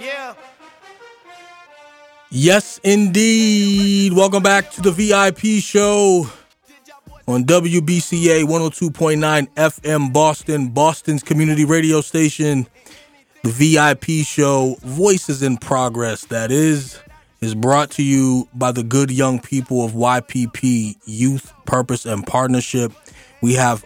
Yeah. Yes, indeed. Welcome back to the VIP show on WBCA 102.9 FM Boston, Boston's community radio station. The VIP show, Voices in Progress, that is, is brought to you by the good young people of YPP Youth Purpose and Partnership. We have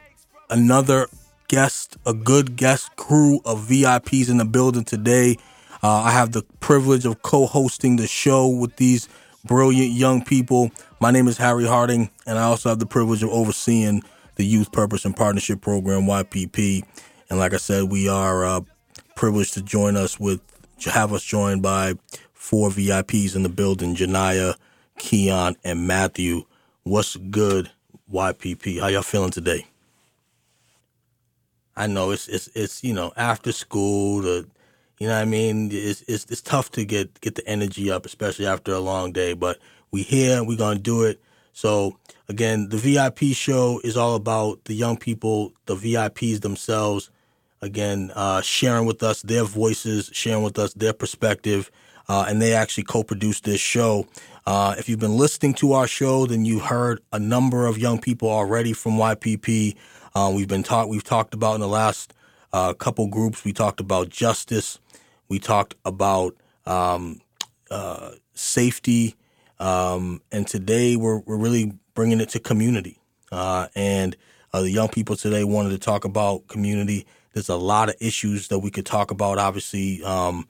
another guest, a good guest crew of VIPs in the building today. Uh, I have the privilege of co hosting the show with these brilliant young people. My name is Harry Harding, and I also have the privilege of overseeing the Youth Purpose and Partnership Program, YPP. And like I said, we are uh, privileged to join us with, have us joined by four VIPs in the building Janaya, Keon, and Matthew. What's good, YPP? How y'all feeling today? I know it's it's it's you know after school the you know what I mean? It's, it's, it's tough to get, get the energy up, especially after a long day, but we here, we're going to do it. So again, the VIP show is all about the young people, the VIPs themselves, again, uh, sharing with us their voices, sharing with us their perspective. Uh, and they actually co-produced this show. Uh, if you've been listening to our show, then you've heard a number of young people already from YPP. Uh, we've been talk, we've talked about in the last uh, couple groups. We talked about justice. We talked about um, uh, safety, um, and today we're we're really bringing it to community. Uh, and uh, the young people today wanted to talk about community. There's a lot of issues that we could talk about. Obviously, um,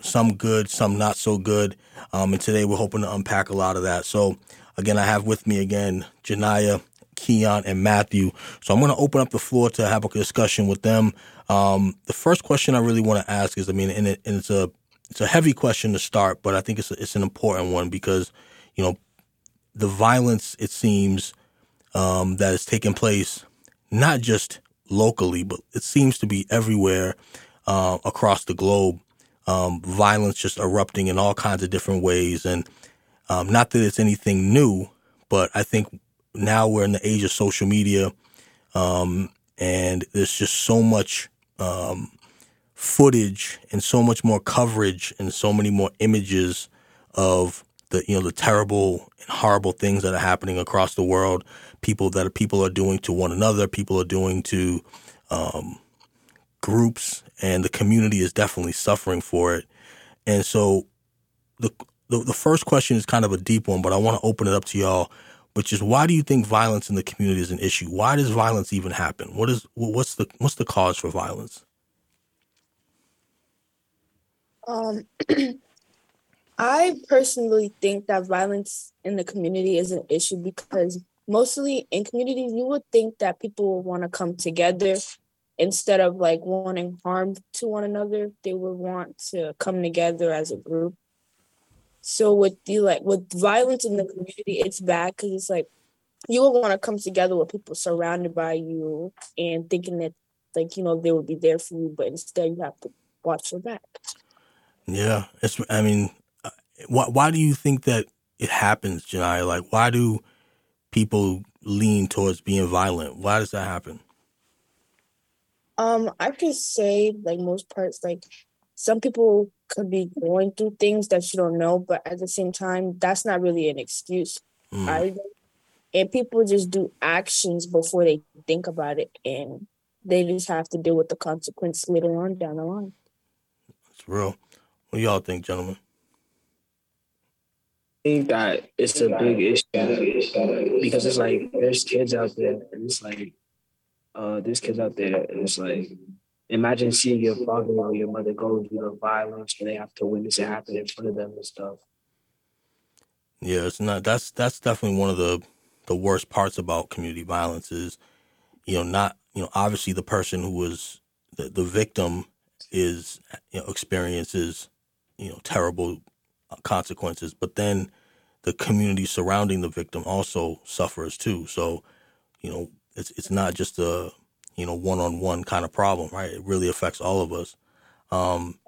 some good, some not so good. Um, and today we're hoping to unpack a lot of that. So again, I have with me again Janaya, Keon, and Matthew. So I'm going to open up the floor to have a discussion with them. Um, the first question I really want to ask is, I mean, and, it, and, it's a it's a heavy question to start, but I think it's a, it's an important one because you know the violence it seems um, that is taking place not just locally, but it seems to be everywhere uh, across the globe. Um, violence just erupting in all kinds of different ways, and um, not that it's anything new, but I think now we're in the age of social media, um, and there's just so much um, footage and so much more coverage and so many more images of the you know the terrible and horrible things that are happening across the world. People that people are doing to one another. People are doing to um, groups, and the community is definitely suffering for it. And so, the, the the first question is kind of a deep one, but I want to open it up to y'all which is why do you think violence in the community is an issue? Why does violence even happen? What is what's the what's the cause for violence? Um, I personally think that violence in the community is an issue because mostly in communities you would think that people would want to come together instead of like wanting harm to one another. They would want to come together as a group so with the like with violence in the community, it's bad because it's like you would want to come together with people surrounded by you and thinking that like you know they would be there for you, but instead you have to watch your back. Yeah, it's. I mean, uh, why why do you think that it happens, Janai? Like, why do people lean towards being violent? Why does that happen? Um, I could say like most parts, like some people could be going through things that you don't know, but at the same time, that's not really an excuse mm. either. And people just do actions before they think about it, and they just have to deal with the consequence later on down the line. It's real. What do y'all think, gentlemen? I think that it's a big issue because it's like there's kids out there, and it's like uh, there's kids out there, and it's like imagine seeing your father or your mother go through the violence and they have to witness it happen in front of them and stuff. Yeah, it's not. That's that's definitely one of the the worst parts about community violence is, you know, not you know obviously the person who was the, the victim is you know experiences you know terrible consequences, but then the community surrounding the victim also suffers too. So, you know, it's it's not just a you know, one on one kind of problem, right? It really affects all of us. Um,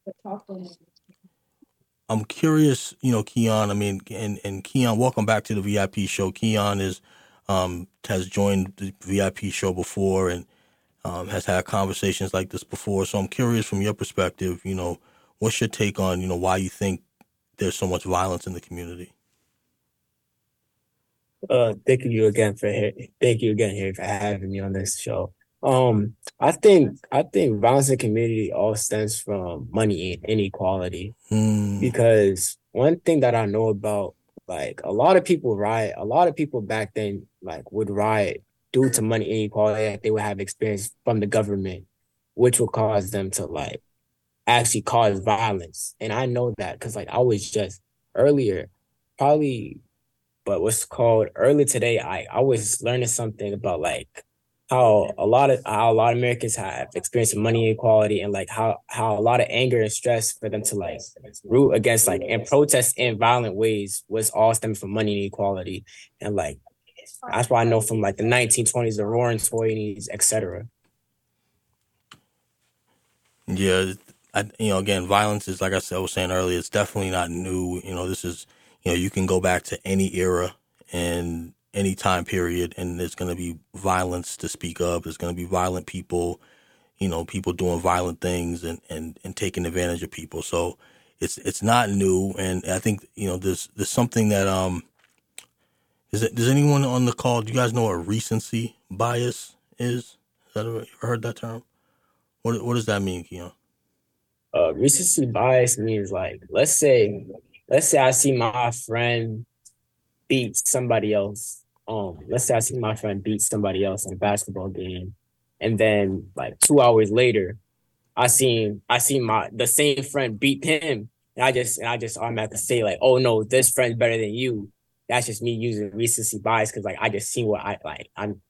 I'm curious, you know, Keon. I mean, and and Keon, welcome back to the VIP show. Keon is um, has joined the VIP show before and um, has had conversations like this before. So I'm curious, from your perspective, you know, what's your take on you know why you think there's so much violence in the community? Uh, thank you again for thank you again here for having me on this show. Um, I think I think violence in community all stems from money inequality. Mm. Because one thing that I know about like a lot of people riot, a lot of people back then like would riot due to money inequality that they would have experienced from the government, which would cause them to like actually cause violence. And I know that because like I was just earlier, probably but what's called early today, I, I was learning something about like how a lot of how a lot of Americans have experienced money inequality and like how how a lot of anger and stress for them to like root against like and protest in violent ways was all stemming from money inequality and like that's why I know from like the 1920s, the Roaring Twenties, etc. Yeah, I, you know, again, violence is like I said, I was saying earlier, it's definitely not new. You know, this is you know you can go back to any era and any time period and there's going to be violence to speak of. There's going to be violent people, you know, people doing violent things and, and, and taking advantage of people. So it's, it's not new. And I think, you know, there's, there's something that, um, is it, does anyone on the call, do you guys know what recency bias is? Is that, ever heard that term? What, what does that mean, Keon? Uh, recency bias means like, let's say, let's say I see my friend beat somebody else um, let's say I see my friend beat somebody else in a basketball game, and then like two hours later, I seen I seen my the same friend beat him, and I just and I just I'm have automatically say like, oh no, this friend's better than you. That's just me using recency bias because like I just see what I like. I'm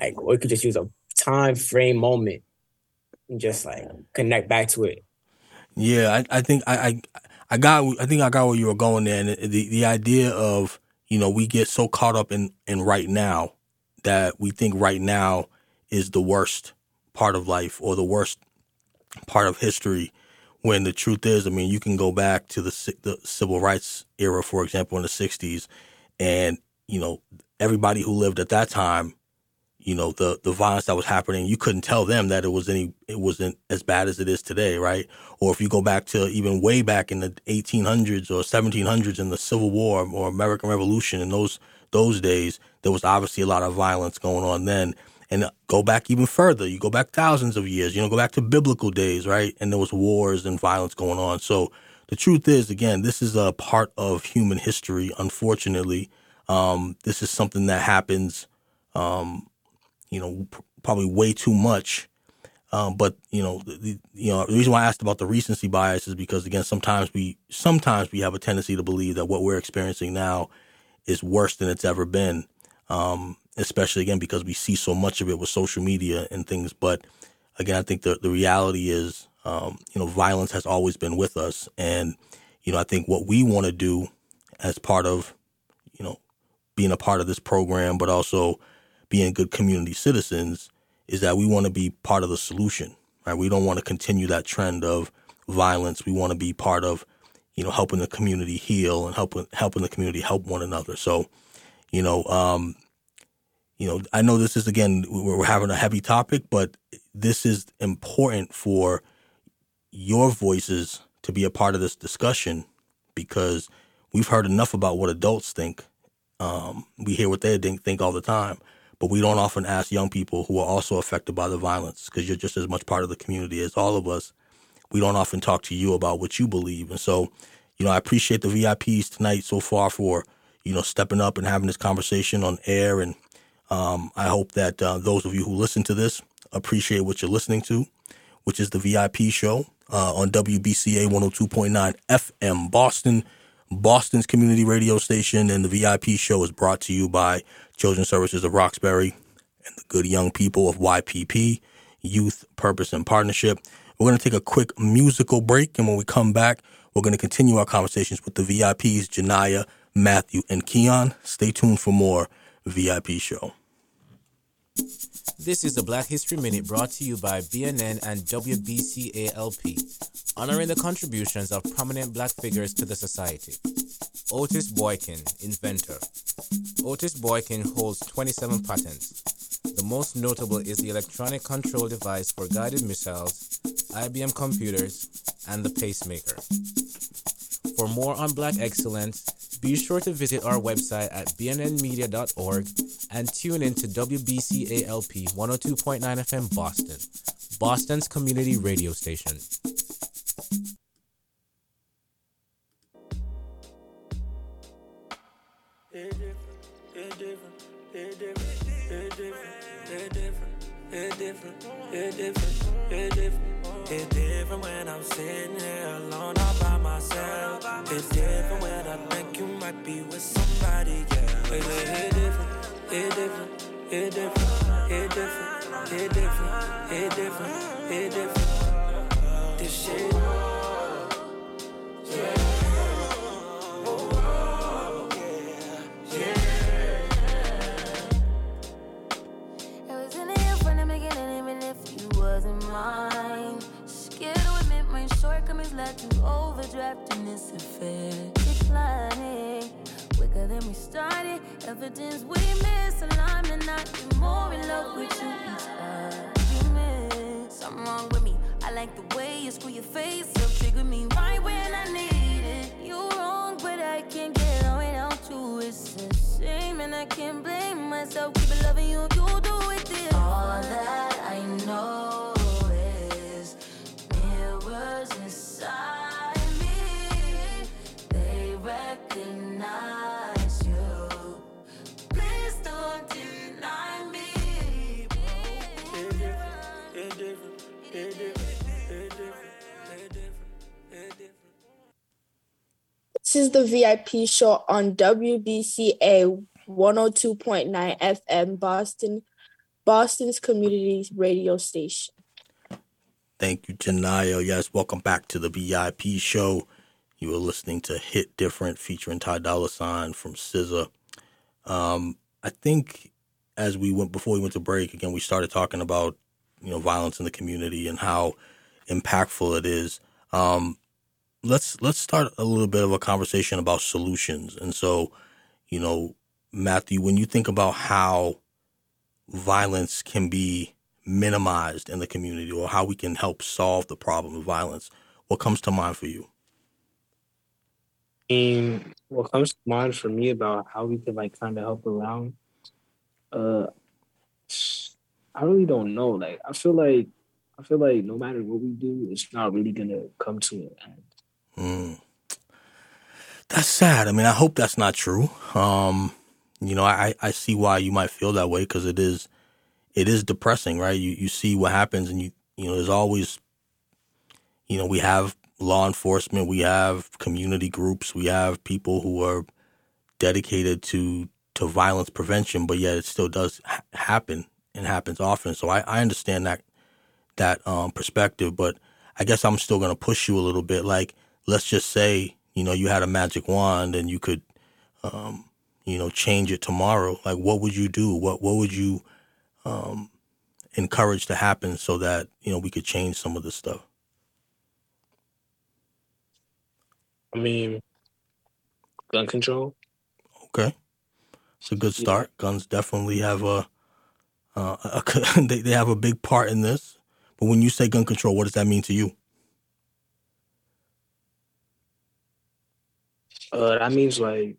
like we could just use a time frame moment and just like connect back to it. Yeah, I, I think I, I I got I think I got where you were going there, and the the idea of you know, we get so caught up in, in right now that we think right now is the worst part of life or the worst part of history. When the truth is, I mean, you can go back to the, the civil rights era, for example, in the 60s, and, you know, everybody who lived at that time you know the the violence that was happening you couldn't tell them that it was any it wasn't as bad as it is today right? Or if you go back to even way back in the 1800s or 1700s in the civil war or american revolution in those those days there was obviously a lot of violence going on then. And go back even further you go back thousands of years you know go back to biblical days right? And there was wars and violence going on. So the truth is again this is a part of human history unfortunately. Um, this is something that happens um, you know, probably way too much. Um, but you know, the, you know, the reason why I asked about the recency bias is because again, sometimes we sometimes we have a tendency to believe that what we're experiencing now is worse than it's ever been. Um, especially again because we see so much of it with social media and things. But again, I think the the reality is, um, you know, violence has always been with us, and you know, I think what we want to do as part of, you know, being a part of this program, but also being good community citizens is that we want to be part of the solution, right? We don't want to continue that trend of violence. We want to be part of, you know, helping the community heal and helping helping the community help one another. So, you know, um, you know, I know this is again we're having a heavy topic, but this is important for your voices to be a part of this discussion because we've heard enough about what adults think. Um, we hear what they think all the time but we don't often ask young people who are also affected by the violence because you're just as much part of the community as all of us. We don't often talk to you about what you believe. And so, you know, I appreciate the VIPs tonight so far for, you know, stepping up and having this conversation on air. And um, I hope that uh, those of you who listen to this appreciate what you're listening to, which is the VIP show uh, on WBCA 102.9 FM Boston. Boston's community radio station, and the VIP show is brought to you by Children's Services of Roxbury, and the good young people of YPP, Youth Purpose and Partnership. We're going to take a quick musical break, and when we come back, we're going to continue our conversations with the VIPs, Janaya, Matthew, and Keon. Stay tuned for more VIP show. This is the Black History Minute brought to you by BNN and WBCALP, honoring the contributions of prominent black figures to the society. Otis Boykin, inventor. Otis Boykin holds 27 patents. The most notable is the electronic control device for guided missiles, IBM computers, and The Pacemaker. For more on Black excellence, be sure to visit our website at bnnmedia.org and tune in to WBCALP 102.9 FM Boston, Boston's community radio station. It's different when I'm sitting here alone all by myself. It's different when I think you might be with somebody, yeah. It, it, different, it different, it different, it different, it different, it different, it different. This shit. This is the VIP show on WBCA 102.9 FM, Boston, Boston's community radio station. Thank you, Janaya. Yes, welcome back to the VIP show. You were listening to Hit Different featuring Ty Dolla Sign from SZA. Um, I think as we went before we went to break, again, we started talking about you know violence in the community and how impactful it is. Um, let's let's start a little bit of a conversation about solutions. And so, you know, Matthew, when you think about how violence can be minimized in the community or how we can help solve the problem of violence, what comes to mind for you? And what comes to mind for me about how we could like kind of help around, uh, I really don't know. Like, I feel like I feel like no matter what we do, it's not really gonna come to an end. Mm. That's sad. I mean, I hope that's not true. Um, you know, I, I see why you might feel that way because it is, it is depressing, right? You you see what happens, and you you know, there's always, you know, we have law enforcement, we have community groups, we have people who are dedicated to to violence prevention, but yet it still does ha- happen and happens often. So I, I understand that that um, perspective, but I guess I'm still going to push you a little bit. Like let's just say, you know, you had a magic wand and you could, um, you know, change it tomorrow. Like, what would you do? What what would you um, encourage to happen so that you know we could change some of this stuff? I mean, gun control. Okay, it's a good start. Yeah. Guns definitely have a, uh, a they they have a big part in this. But when you say gun control, what does that mean to you? Uh, that means like,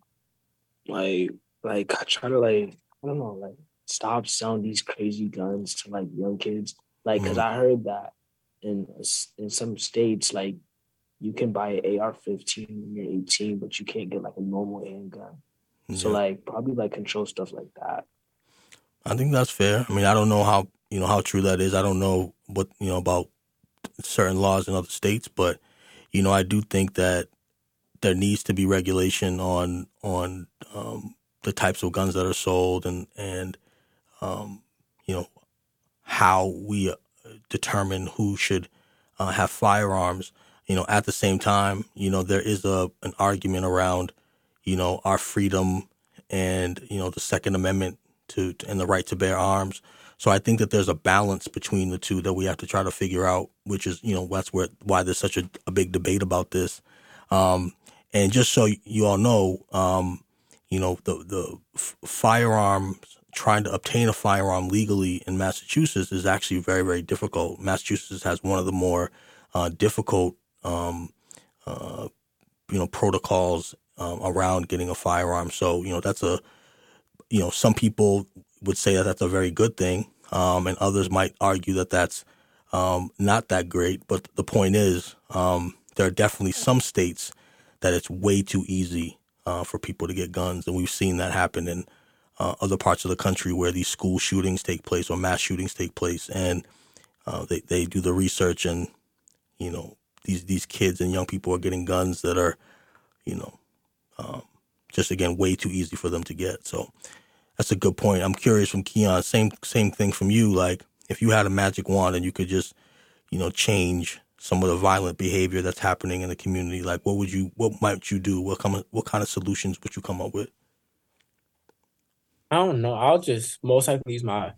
like, like I try to like, I don't know, like stop selling these crazy guns to like young kids. Like, because mm. I heard that in in some states, like you can buy an AR-15 when you're 18, but you can't get like a normal handgun. Yeah. So like probably like control stuff like that. I think that's fair. I mean, I don't know how you know how true that is. I don't know what you know about certain laws in other states, but you know, I do think that there needs to be regulation on on um, the types of guns that are sold and and um, you know how we uh, determine who should uh, have firearms. You know, at the same time, you know there is a an argument around you know our freedom and you know the Second Amendment to and the right to bear arms. So I think that there's a balance between the two that we have to try to figure out, which is you know that's where why there's such a, a big debate about this. Um, and just so you all know, um, you know, the the firearms trying to obtain a firearm legally in Massachusetts is actually very very difficult. Massachusetts has one of the more uh, difficult um, uh, you know, protocols um, around getting a firearm. So, you know, that's a, you know, some people would say that that's a very good thing, um, and others might argue that that's um, not that great. But the point is, um, there are definitely some states that it's way too easy uh, for people to get guns, and we've seen that happen in uh, other parts of the country where these school shootings take place or mass shootings take place, and uh, they they do the research, and you know these these kids and young people are getting guns that are, you know, um, just again way too easy for them to get. So that's a good point. I'm curious from Keon. Same same thing from you. Like if you had a magic wand and you could just, you know, change some of the violent behavior that's happening in the community, like what would you, what might you do? What come, what kind of solutions would you come up with? I don't know. I'll just most likely use my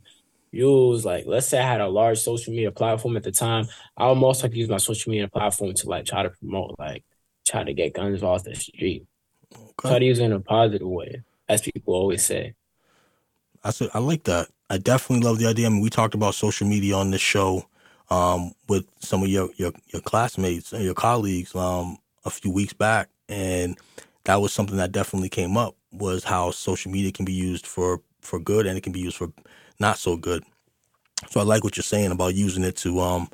use like let's say I had a large social media platform at the time. I'll most likely use my social media platform to like try to promote like try to get guns off the street. Okay. Try to use it in a positive way, as people always say. I said I like that. I definitely love the idea. I mean, we talked about social media on this show um, with some of your, your your classmates and your colleagues um, a few weeks back, and that was something that definitely came up was how social media can be used for for good and it can be used for not so good. So I like what you're saying about using it to um,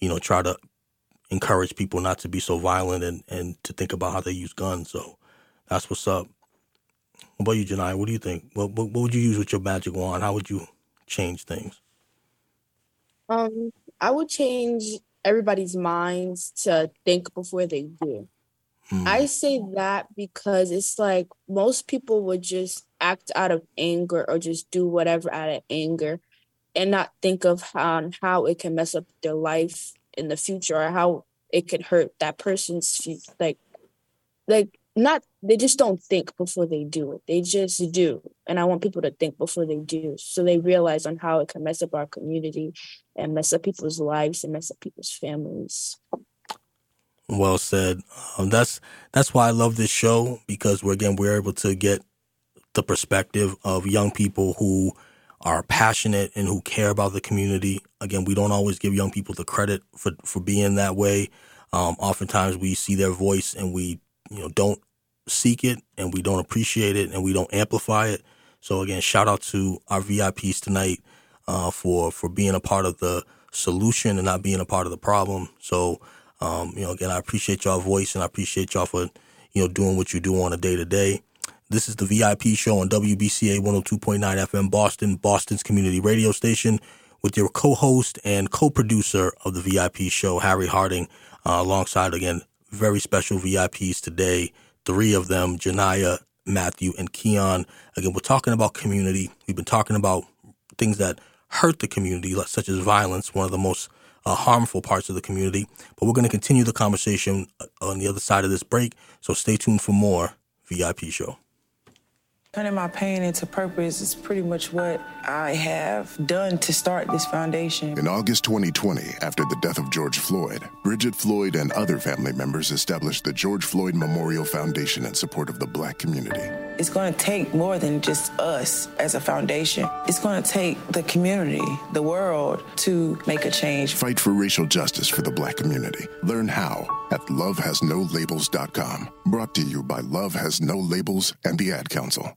you know, try to encourage people not to be so violent and and to think about how they use guns. So that's what's up. What about you, Janai? What do you think? What, what, what would you use with your magic wand? How would you change things? Um, I would change everybody's minds to think before they do. Hmm. I say that because it's like most people would just act out of anger or just do whatever out of anger and not think of how, how it can mess up their life in the future or how it could hurt that person's like like not they just don't think before they do it. They just do. And i want people to think before they do so they realize on how it can mess up our community and mess up people's lives and mess up people's families. Well said. Um, that's that's why i love this show because we're again we're able to get the perspective of young people who are passionate and who care about the community. Again we don't always give young people the credit for for being that way. Um, oftentimes we see their voice and we you know don't seek it and we don't appreciate it and we don't amplify it. So again, shout out to our VIPs tonight uh, for for being a part of the solution and not being a part of the problem. So um, you know, again, I appreciate y'all voice and I appreciate y'all for you know doing what you do on a day to day. This is the VIP show on WBCA 102.9 FM Boston, Boston's community radio station, with your co-host and co-producer of the VIP show, Harry Harding, uh, alongside again very special VIPs today. Three of them, Janaya, Matthew, and Keon. Again, we're talking about community. We've been talking about things that hurt the community, such as violence, one of the most uh, harmful parts of the community. But we're going to continue the conversation uh, on the other side of this break. So stay tuned for more VIP show. Turning my pain into purpose is pretty much what I have done to start this foundation. In August 2020, after the death of George Floyd, Bridgett Floyd and other family members established the George Floyd Memorial Foundation in support of the black community. It's going to take more than just us as a foundation. It's going to take the community, the world, to make a change. Fight for racial justice for the black community. Learn how at lovehasnolabels.com. Brought to you by Love Has No Labels and the Ad Council.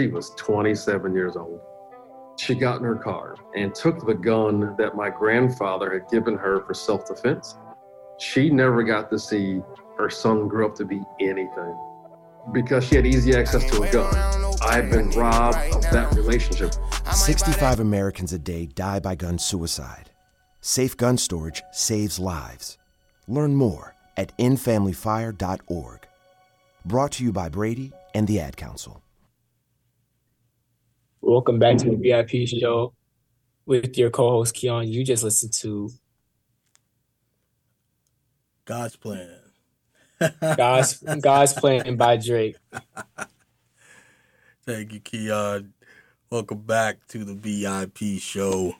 She was 27 years old. She got in her car and took the gun that my grandfather had given her for self defense. She never got to see her son grow up to be anything because she had easy access to a gun. I've been robbed of that relationship. 65 Americans a day die by gun suicide. Safe gun storage saves lives. Learn more at endfamilyfire.org. Brought to you by Brady and the Ad Council. Welcome back to the mm-hmm. VIP show with your co-host Keon. You just listened to God's plan. God's God's Plan by Drake. Thank you, Keon. Welcome back to the VIP show.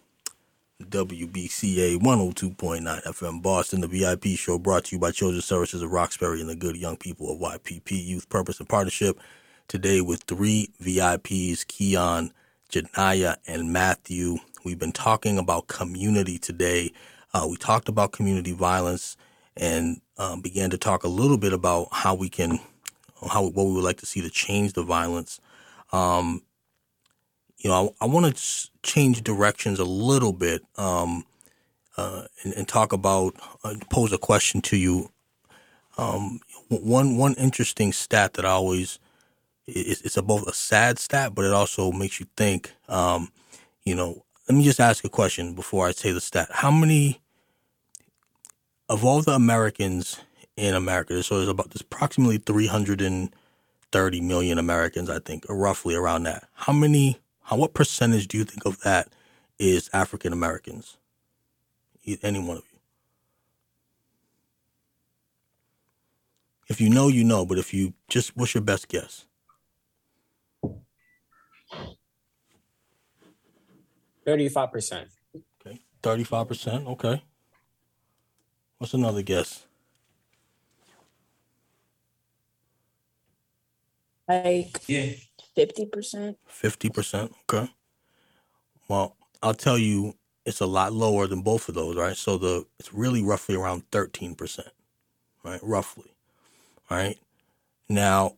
WBCA 102.9 FM Boston, the VIP show brought to you by Children's Services of Roxbury and the good young people of YPP Youth Purpose and Partnership. Today with three VIPs, Keon, Janaya, and Matthew. We've been talking about community today. Uh, we talked about community violence and um, began to talk a little bit about how we can, how what we would like to see to change the violence. Um, you know, I, I want to change directions a little bit um, uh, and, and, talk about, uh, pose a question to you. Um, one one interesting stat that I always it's, it's a both a sad stat, but it also makes you think. Um, you know, let me just ask a question before I say the stat. How many of all the Americans in America? So there's about there's approximately 330 million Americans, I think, or roughly around that. How many how, what percentage do you think of that is African Americans? Any one of you? If you know, you know. But if you just, what's your best guess? Thirty-five percent. Okay, thirty-five percent. Okay. What's another guess? Like yeah, fifty percent. Fifty percent. Okay. Well, I'll tell you, it's a lot lower than both of those, right? So the it's really roughly around thirteen percent, right? Roughly, right? Now,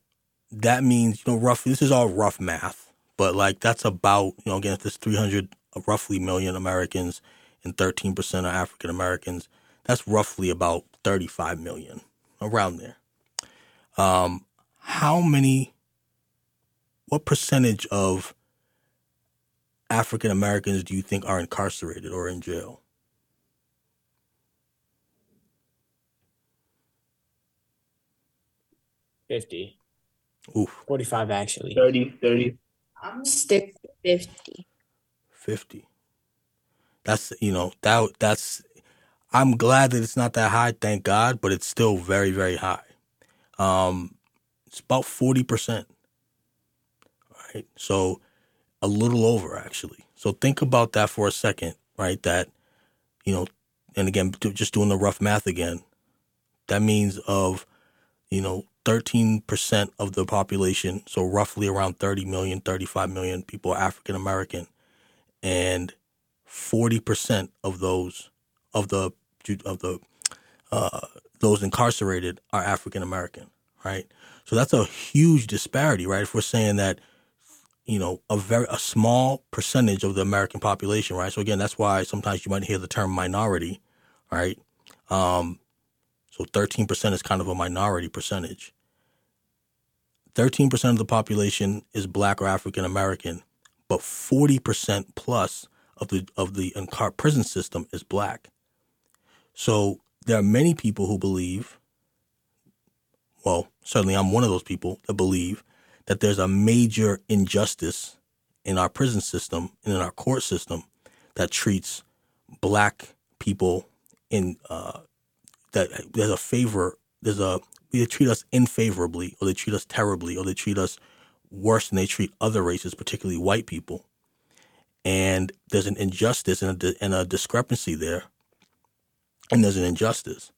that means you know roughly. This is all rough math, but like that's about you know again, if there's three hundred roughly million Americans and thirteen percent are African Americans, that's roughly about thirty five million around there. Um, how many what percentage of African Americans do you think are incarcerated or in jail? Fifty. Oof. Forty-five actually. 30, 30. I'm stick with 50. 50. That's you know that that's I'm glad that it's not that high, thank God, but it's still very very high. Um, it's about forty percent. Right, so a little over actually. So think about that for a second, right? That you know, and again, just doing the rough math again, that means of you know 13% of the population, so roughly around 30 million, 35 million people are African American, and 40% of those of the of the uh, those incarcerated are African American, right? So that's a huge disparity, right? If we're saying that you know a very a small percentage of the American population, right? So again, that's why sometimes you might hear the term minority, right? Um, so 13% is kind of a minority percentage. 13% of the population is black or African American, but 40% plus of the of the prison system is black. So there are many people who believe well, certainly I'm one of those people that believe that there's a major injustice in our prison system and in our court system that treats black people in uh, that there's a favor there's a they treat us unfavorably or they treat us terribly or they treat us worse than they treat other races, particularly white people. And there's an injustice and a, and a discrepancy there. And there's an injustice.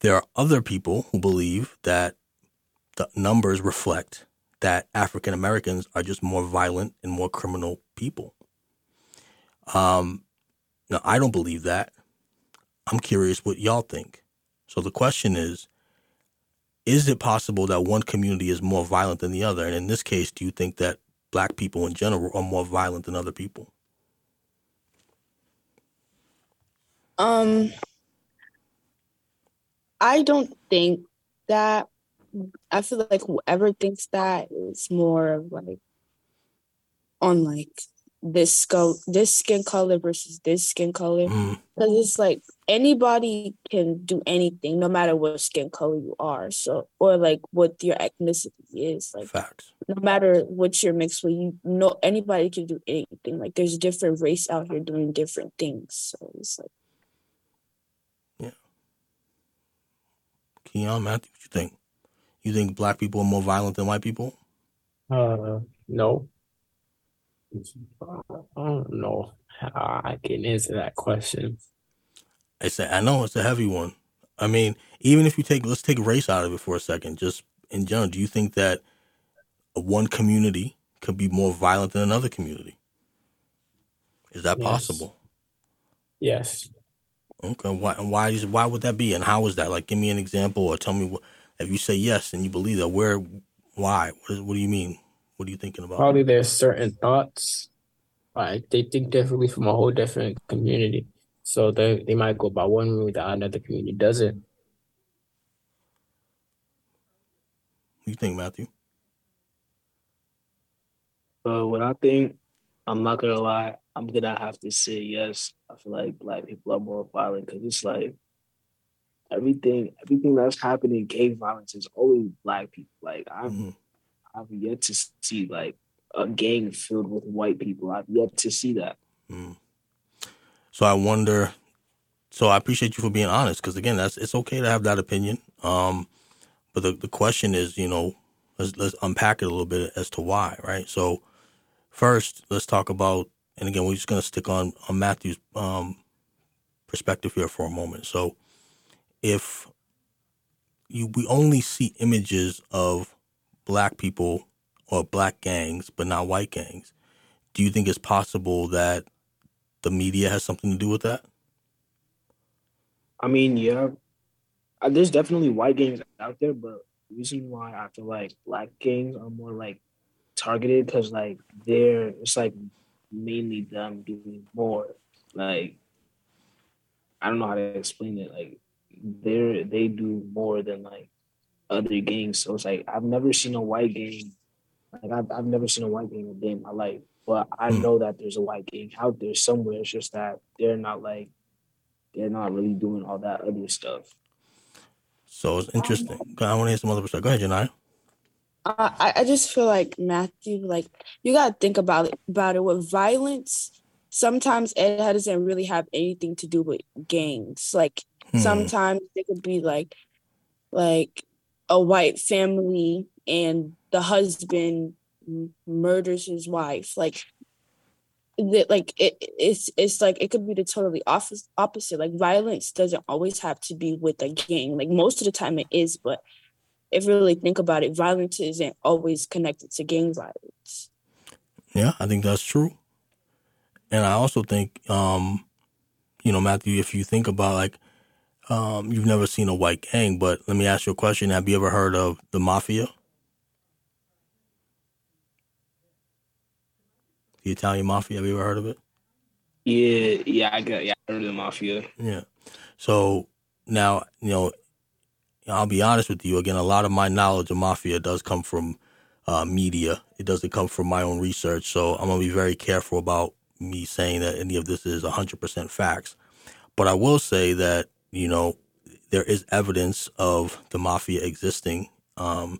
There are other people who believe that the numbers reflect that African Americans are just more violent and more criminal people. Um, now, I don't believe that. I'm curious what y'all think. So the question is is it possible that one community is more violent than the other? And in this case, do you think that black people in general are more violent than other people? Um, I don't think that. I feel like whoever thinks that is more of like on like this skull this skin color versus this skin color because mm. it's like anybody can do anything no matter what skin color you are. So or like what your ethnicity is like Facts. no matter what you're mixed with you know anybody can do anything. Like there's different race out here doing different things. So it's like yeah. Keon Matthew what you think? You think black people are more violent than white people? Uh no. I don't know how I can answer that question. It's a, I know it's a heavy one. I mean, even if you take let's take race out of it for a second, just in general, do you think that one community could be more violent than another community? Is that yes. possible? Yes. Okay. Why? Why? Is, why would that be? And how is that? Like, give me an example, or tell me what. If you say yes and you believe that, where? Why? What, is, what do you mean? What are you thinking about? Probably there's certain thoughts. Like they think differently from a whole different community. So they they might go by one route that another community doesn't. What do you think, Matthew? Uh, what I think, I'm not gonna lie, I'm gonna have to say yes. I feel like black people are more violent because it's like everything, everything that's happening, gang violence is always black people. Like I've mm-hmm. I've yet to see like a gang filled with white people. I've yet to see that. Mm. So I wonder. So I appreciate you for being honest, because again, that's it's okay to have that opinion. Um, but the the question is, you know, let's let's unpack it a little bit as to why, right? So first, let's talk about, and again, we're just gonna stick on on Matthew's um, perspective here for a moment. So if you we only see images of black people or black gangs, but not white gangs. Do you think it's possible that the media has something to do with that? I mean, yeah, uh, there's definitely white gangs out there, but the reason why I feel like black gangs are more like targeted because like they're it's like mainly them doing more. Like I don't know how to explain it. Like they're they do more than like other gangs. So it's like I've never seen a white gang. Like I've I've never seen a white gang in my life. But I Hmm. know that there's a white gang out there somewhere. It's just that they're not like they're not really doing all that other stuff. So it's interesting. I want to hear some other perspective. Go ahead, Janaya. I, I just feel like Matthew, like you gotta think about it about it with violence. Sometimes it doesn't really have anything to do with gangs. Like Hmm. sometimes it could be like like a white family and the husband m- murders his wife. Like that like it it's it's like it could be the totally opposite opposite. Like violence doesn't always have to be with a gang. Like most of the time it is, but if you really think about it, violence isn't always connected to gang violence. Yeah, I think that's true. And I also think, um, you know, Matthew, if you think about like, um, you've never seen a white gang, but let me ask you a question. Have you ever heard of the mafia? The Italian mafia, have you ever heard of it? Yeah, yeah, I got yeah, I heard of the mafia. Yeah. So now, you know, I'll be honest with you. Again, a lot of my knowledge of mafia does come from uh, media. It doesn't come from my own research. So I'm gonna be very careful about me saying that any of this is 100% facts. But I will say that you know there is evidence of the mafia existing, um,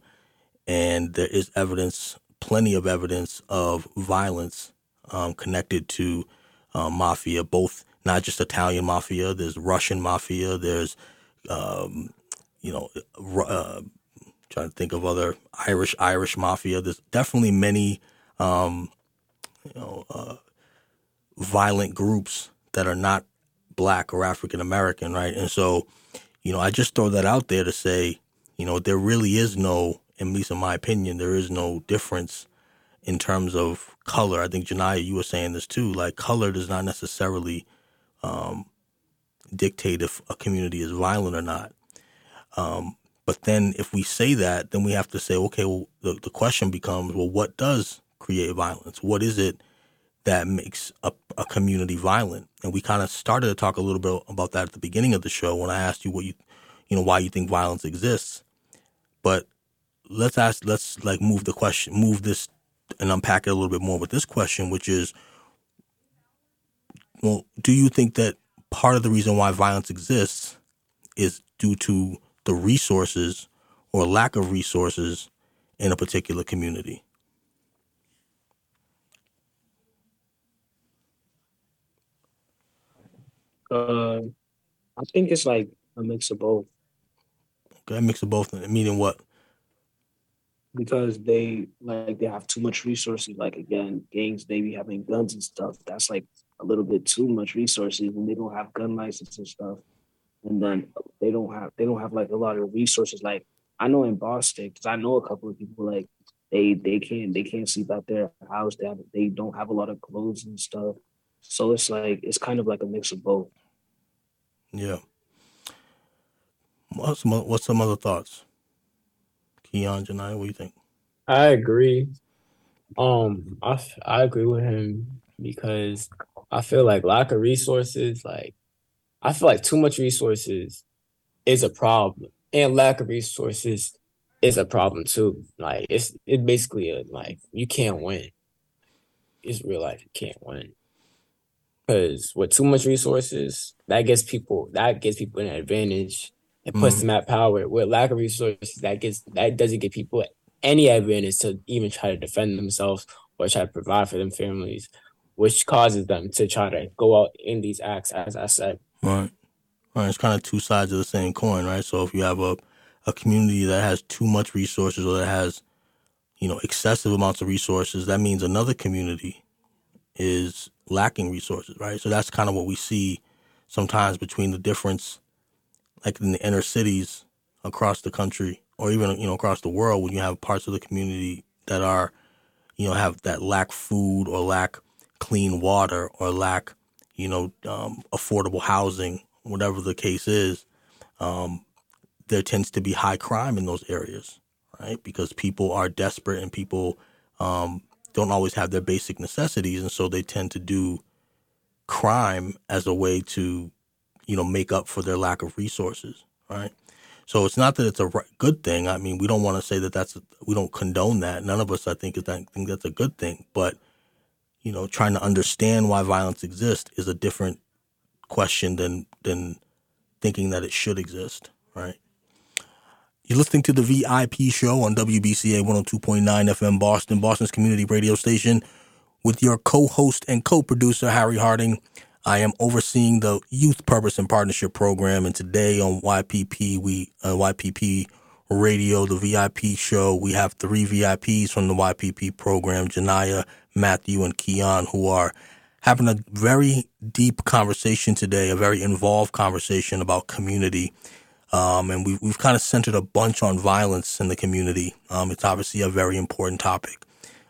and there is evidence, plenty of evidence of violence um, connected to uh, mafia, both not just Italian mafia. There's Russian mafia. There's um, you know, uh, trying to think of other Irish Irish mafia. There's definitely many, um, you know, uh, violent groups that are not black or African American, right? And so, you know, I just throw that out there to say, you know, there really is no, at least in my opinion, there is no difference in terms of color. I think Janaya, you were saying this too. Like color does not necessarily um, dictate if a community is violent or not. Um, but then if we say that, then we have to say, okay, well, the, the question becomes, well, what does create violence? What is it that makes a, a community violent? And we kind of started to talk a little bit about that at the beginning of the show when I asked you what you, you know, why you think violence exists. But let's ask, let's like move the question, move this and unpack it a little bit more with this question, which is, well, do you think that part of the reason why violence exists is due to the resources or lack of resources in a particular community? Uh, I think it's like a mix of both Okay, a mix of both. Meaning what? Because they like they have too much resources. Like again, gangs they be having guns and stuff. That's like a little bit too much resources, and they don't have gun license and stuff. And then they don't have they don't have like a lot of resources. Like I know in Boston, because I know a couple of people like they they can't they can't sleep out their house. They have, they don't have a lot of clothes and stuff. So it's like it's kind of like a mix of both. Yeah. What's some, what's some other thoughts? Keon, Janai, what do you think? I agree. Um, I, I agree with him because I feel like lack of resources, like I feel like too much resources is a problem, and lack of resources is a problem too. Like it's it basically a, like you can't win. It's real life. You can't win because with too much resources, that gets people that gets people an advantage. It puts Mhm. them at power. With lack of resources, that gets that doesn't give people any advantage to even try to defend themselves or try to provide for them families, which causes them to try to go out in these acts, as I said. Right. Right. It's kind of two sides of the same coin, right? So if you have a, a community that has too much resources or that has, you know, excessive amounts of resources, that means another community is lacking resources, right? So that's kind of what we see sometimes between the difference, like in the inner cities across the country or even, you know, across the world when you have parts of the community that are, you know, have that lack food or lack clean water or lack, you know, um, affordable housing, whatever the case is, um, there tends to be high crime in those areas, right? Because people are desperate and people um, don't always have their basic necessities, and so they tend to do crime as a way to, you know, make up for their lack of resources, right? So it's not that it's a good thing. I mean, we don't want to say that that's we don't condone that. None of us, I think, is that think that's a good thing. But you know, trying to understand why violence exists is a different question than than thinking that it should exist, right? You're listening to the VIP show on WBCA 102.9 FM Boston, Boston's community radio station, with your co-host and co-producer Harry Harding. I am overseeing the Youth Purpose and Partnership Program, and today on YPP, we uh, YPP Radio, the VIP show, we have three VIPs from the YPP program: Janaya, Matthew, and Keon, who are having a very deep conversation today, a very involved conversation about community. Um, and we've, we've kind of centered a bunch on violence in the community. Um, it's obviously a very important topic,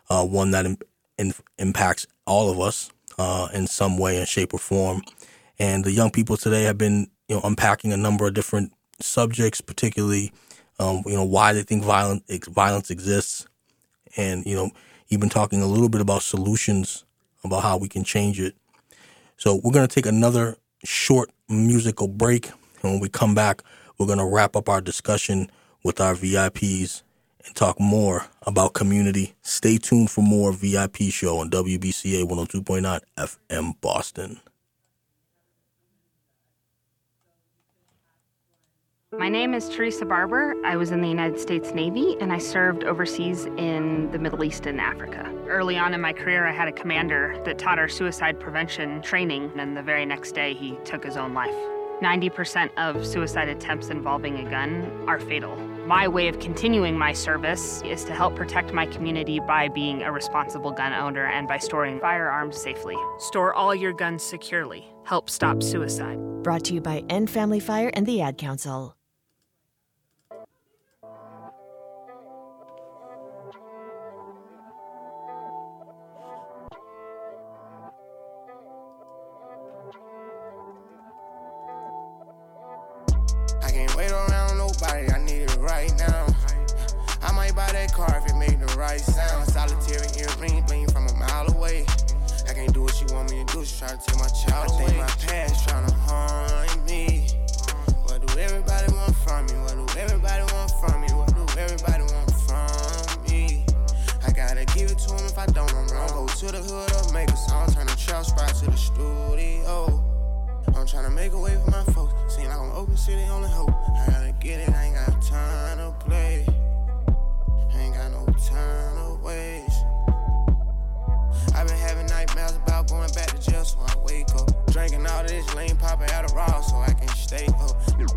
uh, one that in, impacts all of us uh, in some way, in shape, or form. And the young people today have been, you know, unpacking a number of different subjects, particularly, um, you know, why they think violent violence exists, and you know, even talking a little bit about solutions about how we can change it. So we're gonna take another short musical break, and when we come back, we're gonna wrap up our discussion with our VIPs and talk more about community. Stay tuned for more VIP show on WBCA 102.9 FM Boston. My name is Teresa Barber. I was in the United States Navy and I served overseas in the Middle East and Africa. Early on in my career, I had a commander that taught our suicide prevention training, and the very next day, he took his own life. 90% of suicide attempts involving a gun are fatal. My way of continuing my service is to help protect my community by being a responsible gun owner and by storing firearms safely. Store all your guns securely. Help stop suicide. Brought to you by End Family Fire and the Ad Council. Right sound. Solitary earring, bling from a mile away. I can't do what she want me to do, she try to take my child away. I think my past trying to harm me. What do everybody want from me? What do everybody want from me? What do everybody want from me? I gotta give it to him if I don't, I'm wrong. Go to the hood or make a song, turn the trap spot to the studio. I'm tryna make a way for my folks. Seem like I'm open city, only hope. I gotta get it, I ain't got time to play. I to waste. I've been having nightmares about going back to jail, so I wake up. Drinking all this lean, popping out of raw, so I can stay up.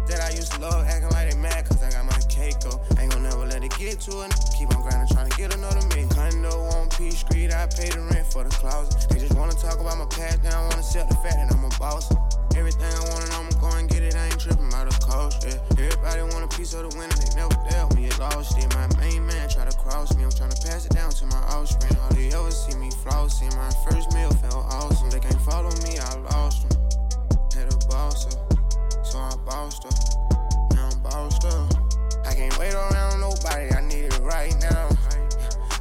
That I used to love, acting like they mad, cause I got my cake up. Ain't gon' never let it get to it. Keep on grinding, trying to get another million. Condo on P Street, I pay the rent for the closet. They just wanna talk about my past, they don't wanna sell the fact that I'm a boss. Everything I want and I'ma go and get it, I ain't tripping about the cost, yeah. Everybody want a piece of the winner, they never there when you lost it. My main man try to cross me, I'm trying to pass it down to my offspring. All they ever see me flossing, my first meal felt awesome. They can't follow me, I lost them. Had a boss up, so I bossed up. Now I'm bossed up. I can't wait around nobody, I need it right now.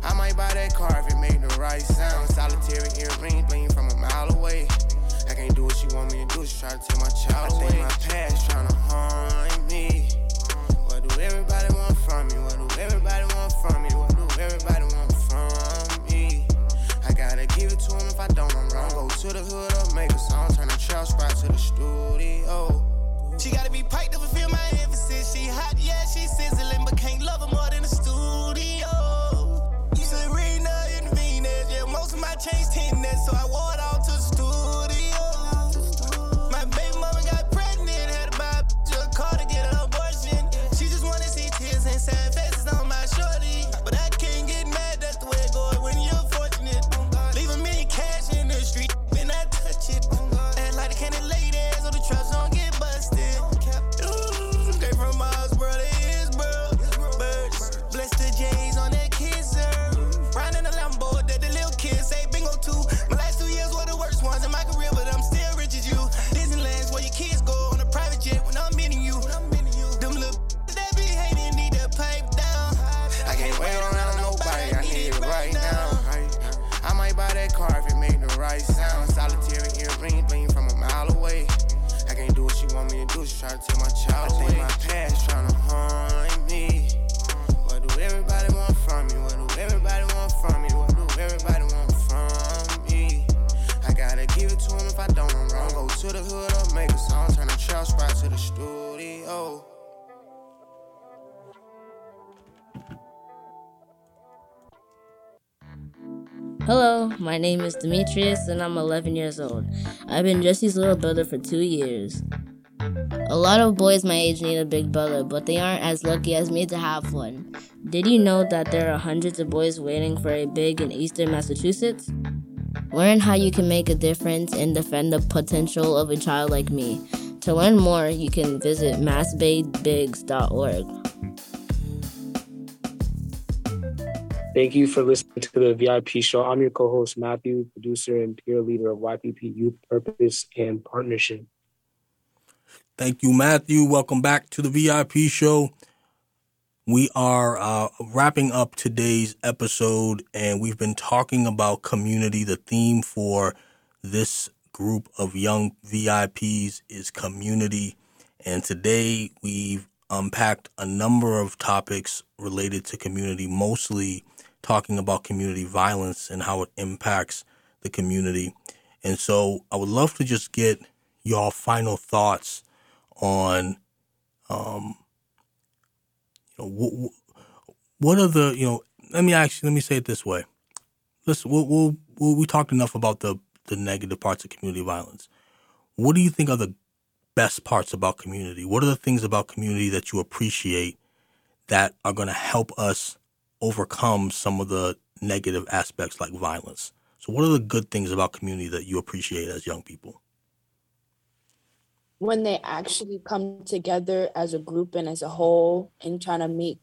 I might buy that car if it made the right sound. Solitary earring, bling from a mile away. I can't do what she want me to do. She try to take my child away. I think my past trying to harm me. What do everybody want from me? What do everybody want from me? What do everybody want from me? I gotta give it to him if I don't, I'm wrong. Go to the hood or make a song, turn the trap spot to the studio. She gotta be piped to fulfill my emphasis. She hot, yeah, she sizzling, but can't love her more than the studio. You Serena and Venus, yeah, most of my chains tinted, so I wore Hello, my name is Demetrius and I'm 11 years old. I've been Jesse's little brother for two years. A lot of boys my age need a big brother, but they aren't as lucky as me to have one. Did you know that there are hundreds of boys waiting for a big in eastern Massachusetts? Learn how you can make a difference and defend the potential of a child like me. To learn more, you can visit massbadebigs.org. Thank you for listening to the VIP show. I'm your co-host Matthew, producer and peer leader of YPP Youth Purpose and Partnership. Thank you, Matthew. Welcome back to the VIP show. We are uh, wrapping up today's episode, and we've been talking about community. The theme for this group of young VIPs is community. And today we've unpacked a number of topics related to community, mostly talking about community violence and how it impacts the community. And so I would love to just get your final thoughts on, um, you know, what, what are the, you know, let me actually, let me say it this way. Listen, we'll, we'll, we'll, we talked enough about the, the negative parts of community violence. What do you think are the best parts about community? What are the things about community that you appreciate that are going to help us overcome some of the negative aspects like violence. So, what are the good things about community that you appreciate as young people? When they actually come together as a group and as a whole and trying to make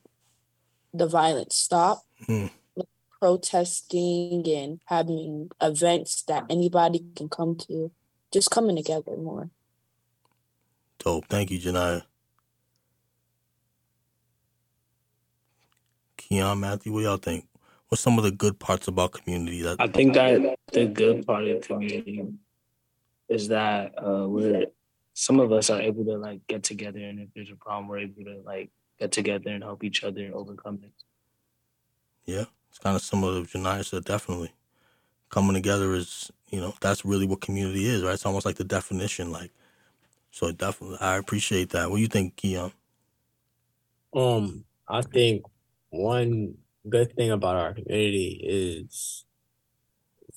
the violence stop, mm. like protesting and having events that anybody can come to, just coming together more. Dope. Thank you, Janiyah. Keon, Matthew, what y'all think? What's some of the good parts about community? That I think that the good part of community is that uh, we're some of us are able to like get together, and if there's a problem, we're able to like get together and help each other overcome it. Yeah, it's kind of similar to Janiyah said. Definitely, coming together is you know that's really what community is, right? It's almost like the definition, like. So definitely, I appreciate that. What do you think, Keon? Um, I think one good thing about our community is,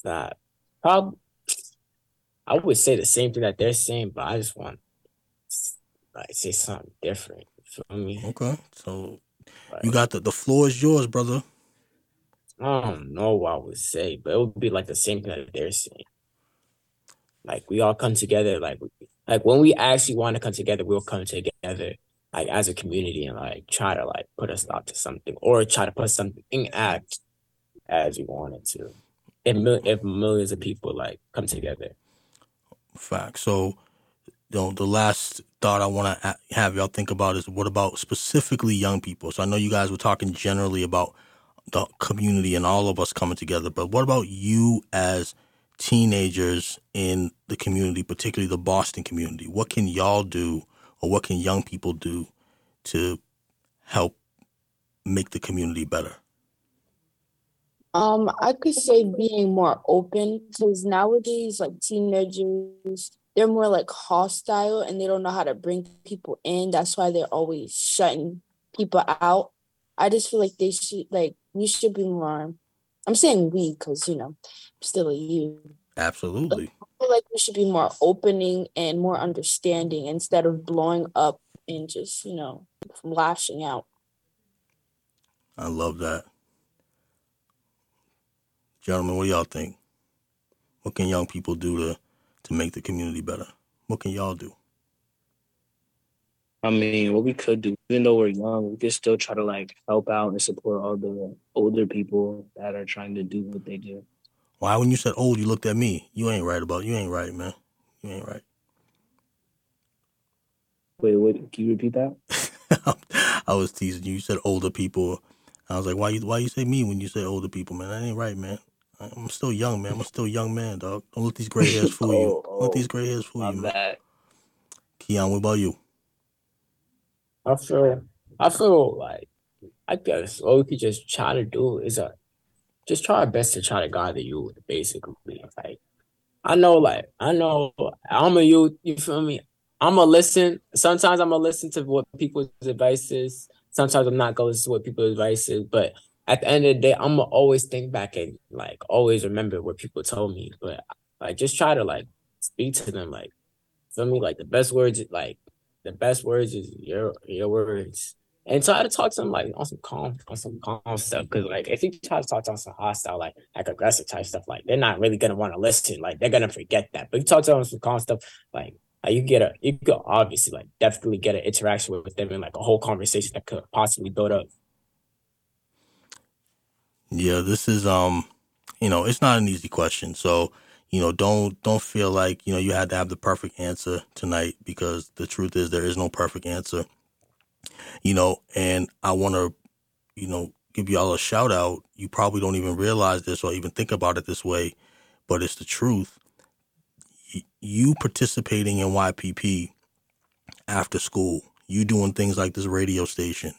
that probably I would say the same thing that they're saying, but I just want like say something different. You feel me? Okay, so like, you got the the floor is yours, brother. I don't know what I would say, but it would be like the same thing that they're saying. Like we all come together, like like when we actually want to come together, we'll come together like as a community and like try to like put a stop to something or try to put something in act as we wanted to. If mil- if millions of people like come together. Fact. So, you know, the last thought I want to have y'all think about is what about specifically young people? So I know you guys were talking generally about the community and all of us coming together, but what about you as teenagers in the community, particularly the Boston community? What can y'all do or what can young people do to help make the community better? Um, I could say being more open because nowadays, like teenagers, they're more like hostile and they don't know how to bring people in. That's why they're always shutting people out. I just feel like they should, like, we should be more. I'm saying we because, you know, I'm still a youth. Absolutely. I feel like we should be more opening and more understanding instead of blowing up and just, you know, lashing out. I love that. Gentlemen, what do y'all think? What can young people do to to make the community better? What can y'all do? I mean, what we could do, even though we're young, we could still try to like help out and support all the older people that are trying to do what they do. Why, when you said old, you looked at me? You ain't right about. You ain't right, man. You ain't right. Wait, wait. Can you repeat that? I was teasing you. You said older people. I was like, why you why you say me when you say older people, man? That ain't right, man. I'm still young, man. I'm still a young man, dog. Don't let these gray hairs fool you. Don't let these gray hairs fool My you, bad. man. Keon, what about you? I feel I feel like I guess all we could just try to do is uh just try our best to try to guide the youth, basically. Like I know like I know I'm a youth, you feel me? I'm gonna listen. Sometimes I'm gonna listen to what people's advice is. Sometimes I'm not gonna listen to what people's advice is, but at the end of the day, I'm gonna always think back and like always remember what people told me. But like just try to like speak to them like feel me? Like the best words like the best words is your your words. And so I had to talk to them like on some calm on some calm stuff. Cause like if you try to talk to them some hostile, like like aggressive type stuff, like they're not really gonna want to listen. Like they're gonna forget that. But if you talk to them some calm stuff, like like you get a you could obviously like definitely get an interaction with them and like a whole conversation that could possibly build up. Yeah, this is um, you know, it's not an easy question. So, you know, don't don't feel like, you know, you had to have the perfect answer tonight because the truth is there is no perfect answer. You know, and I want to, you know, give y'all a shout out. You probably don't even realize this or even think about it this way, but it's the truth. You participating in YPP after school, you doing things like this radio station,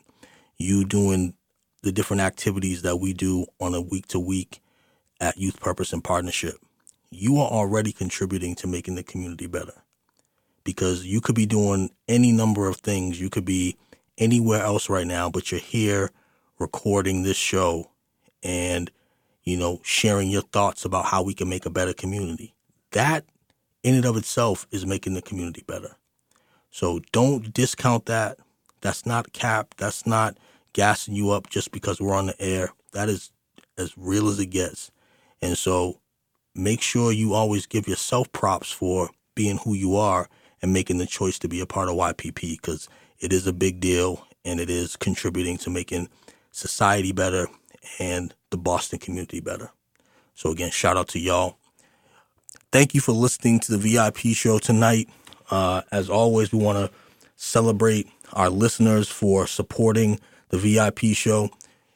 you doing the different activities that we do on a week to week at Youth Purpose and Partnership, you are already contributing to making the community better. Because you could be doing any number of things. You could be anywhere else right now, but you're here recording this show and, you know, sharing your thoughts about how we can make a better community. That in and of itself is making the community better. So don't discount that. That's not cap. That's not gassing you up just because we're on the air. That is as real as it gets. And so make sure you always give yourself props for being who you are and making the choice to be a part of YPP because it is a big deal and it is contributing to making society better and the Boston community better. So again, shout out to y'all. Thank you for listening to the VIP show tonight. Uh, as always, we want to celebrate our listeners for supporting the VIP show,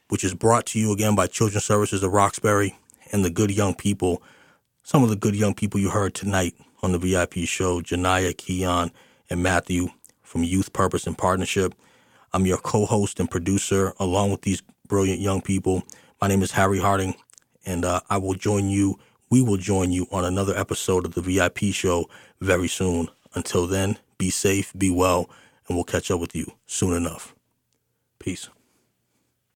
which is brought to you again by Children's Services of Roxbury and the good young people. Some of the good young people you heard tonight on the VIP show, Janaya, Keon, and Matthew from Youth Purpose and Partnership. I'm your co-host and producer along with these brilliant young people. My name is Harry Harding, and uh, I will join you. We will join you on another episode of the VIP show very soon. Until then, be safe, be well, and we'll catch up with you soon enough. Peace.